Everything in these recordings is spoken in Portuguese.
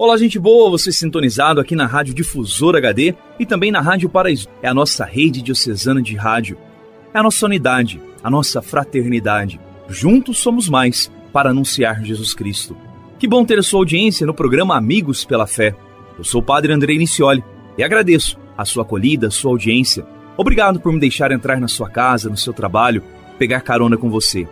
Olá, gente boa, você sintonizado aqui na Rádio Difusora HD e também na Rádio Paraíso. É a nossa rede diocesana de rádio. É a nossa unidade, a nossa fraternidade. Juntos somos mais para anunciar Jesus Cristo. Que bom ter a sua audiência no programa Amigos pela Fé. Eu sou o Padre Andrei Nicioli e agradeço a sua acolhida, a sua audiência. Obrigado por me deixar entrar na sua casa, no seu trabalho, pegar carona com você.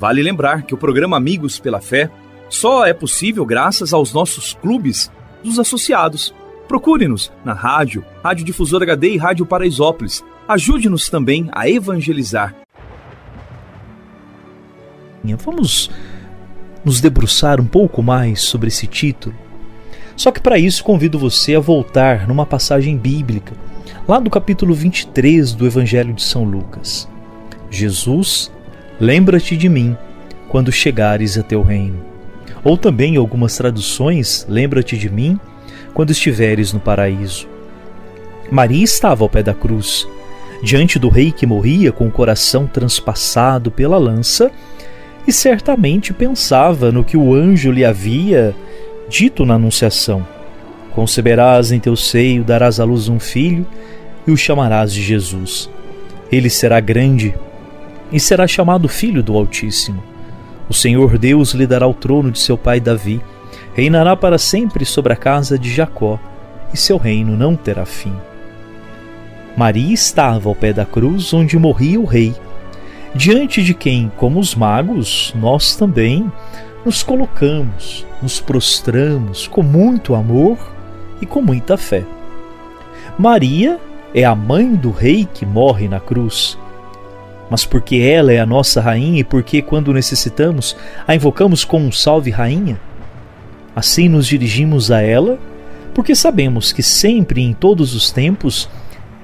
Vale lembrar que o programa Amigos pela Fé só é possível graças aos nossos clubes dos associados. Procure-nos na rádio, Rádio Difusora HD e Rádio Paraisópolis. Ajude-nos também a evangelizar. Vamos nos debruçar um pouco mais sobre esse título. Só que para isso convido você a voltar numa passagem bíblica, lá do capítulo 23 do Evangelho de São Lucas. Jesus, lembra-te de mim quando chegares a teu reino. Ou também, em algumas traduções, lembra-te de mim quando estiveres no paraíso. Maria estava ao pé da cruz, diante do rei que morria com o coração transpassado pela lança, e certamente pensava no que o anjo lhe havia dito na Anunciação: Conceberás em teu seio, darás à luz um filho, e o chamarás de Jesus. Ele será grande e será chamado Filho do Altíssimo. O Senhor Deus lhe dará o trono de seu pai Davi, reinará para sempre sobre a casa de Jacó, e seu reino não terá fim. Maria estava ao pé da cruz onde morria o rei, diante de quem, como os magos, nós também nos colocamos, nos prostramos com muito amor e com muita fé. Maria é a mãe do rei que morre na cruz mas porque ela é a nossa rainha e porque, quando necessitamos, a invocamos com um salve rainha? Assim nos dirigimos a ela, porque sabemos que sempre e em todos os tempos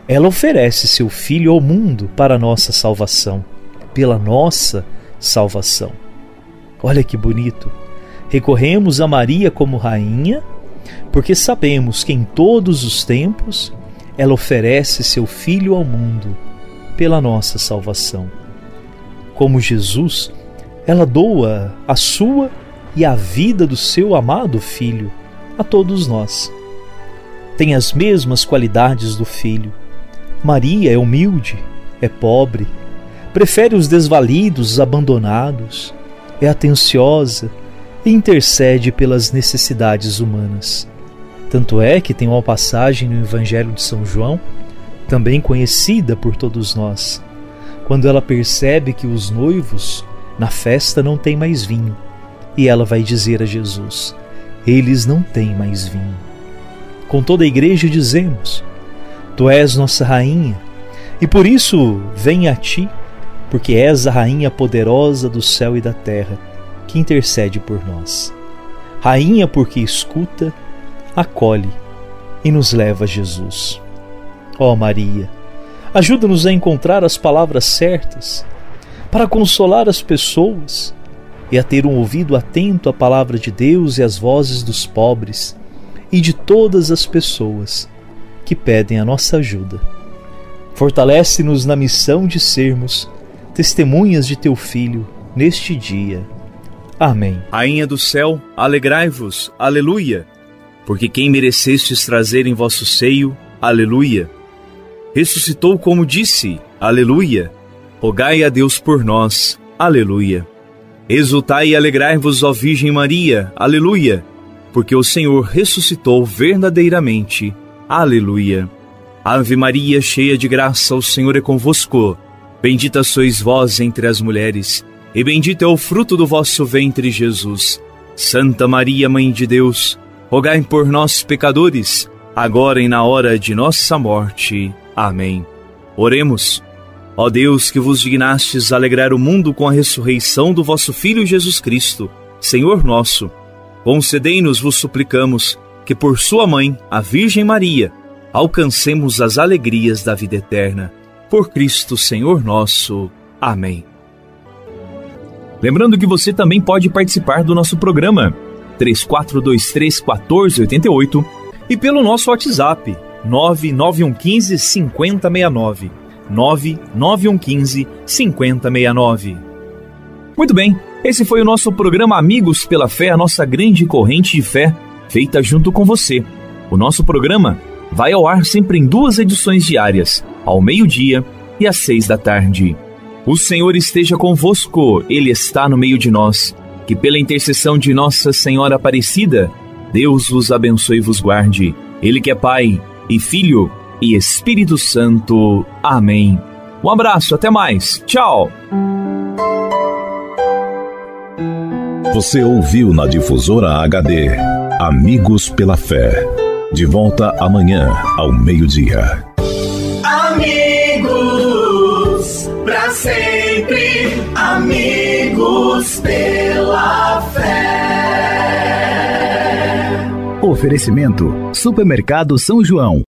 ela oferece seu Filho ao mundo para nossa salvação, pela nossa salvação. Olha que bonito! Recorremos a Maria como rainha, porque sabemos que em todos os tempos ela oferece seu Filho ao mundo pela nossa salvação. Como Jesus, ela doa a sua e a vida do seu amado Filho a todos nós. Tem as mesmas qualidades do Filho. Maria é humilde, é pobre, prefere os desvalidos, os abandonados, é atenciosa e intercede pelas necessidades humanas. Tanto é que tem uma passagem no Evangelho de São João também conhecida por todos nós, quando ela percebe que os noivos na festa não têm mais vinho, e ela vai dizer a Jesus: Eles não têm mais vinho. Com toda a igreja dizemos: Tu és nossa rainha, e por isso vem a ti, porque és a rainha poderosa do céu e da terra, que intercede por nós. Rainha porque escuta, acolhe e nos leva a Jesus. Ó oh Maria, ajuda-nos a encontrar as palavras certas para consolar as pessoas e a ter um ouvido atento à palavra de Deus e às vozes dos pobres e de todas as pessoas que pedem a nossa ajuda. Fortalece-nos na missão de sermos testemunhas de teu Filho neste dia. Amém. Rainha do céu, alegrai-vos, aleluia, porque quem merecestes trazer em vosso seio, aleluia ressuscitou como disse, aleluia. Rogai a Deus por nós, aleluia. Exultai e alegrai-vos, ó Virgem Maria, aleluia, porque o Senhor ressuscitou verdadeiramente, aleluia. Ave Maria, cheia de graça, o Senhor é convosco. Bendita sois vós entre as mulheres, e bendito é o fruto do vosso ventre, Jesus. Santa Maria, Mãe de Deus, rogai por nós, pecadores, agora e na hora de nossa morte. Amém. Oremos. Ó Deus, que vos dignastes alegrar o mundo com a ressurreição do vosso Filho Jesus Cristo, Senhor nosso, concedei-nos, vos suplicamos, que por sua mãe, a Virgem Maria, alcancemos as alegrias da vida eterna. Por Cristo Senhor nosso. Amém. Lembrando que você também pode participar do nosso programa 3423 1488 e pelo nosso WhatsApp 99115 5069. 99115 5069. Muito bem, esse foi o nosso programa Amigos pela Fé, a nossa grande corrente de fé, feita junto com você. O nosso programa vai ao ar sempre em duas edições diárias, ao meio-dia e às seis da tarde. O Senhor esteja convosco, Ele está no meio de nós. Que pela intercessão de Nossa Senhora Aparecida, Deus vos abençoe e vos guarde. Ele que é Pai e Filho e Espírito Santo. Amém. Um abraço, até mais. Tchau. Você ouviu na difusora HD Amigos pela Fé. De volta amanhã ao meio-dia. Amigos, para sempre. Amigos pela fé. Oferecimento: Supermercado São João.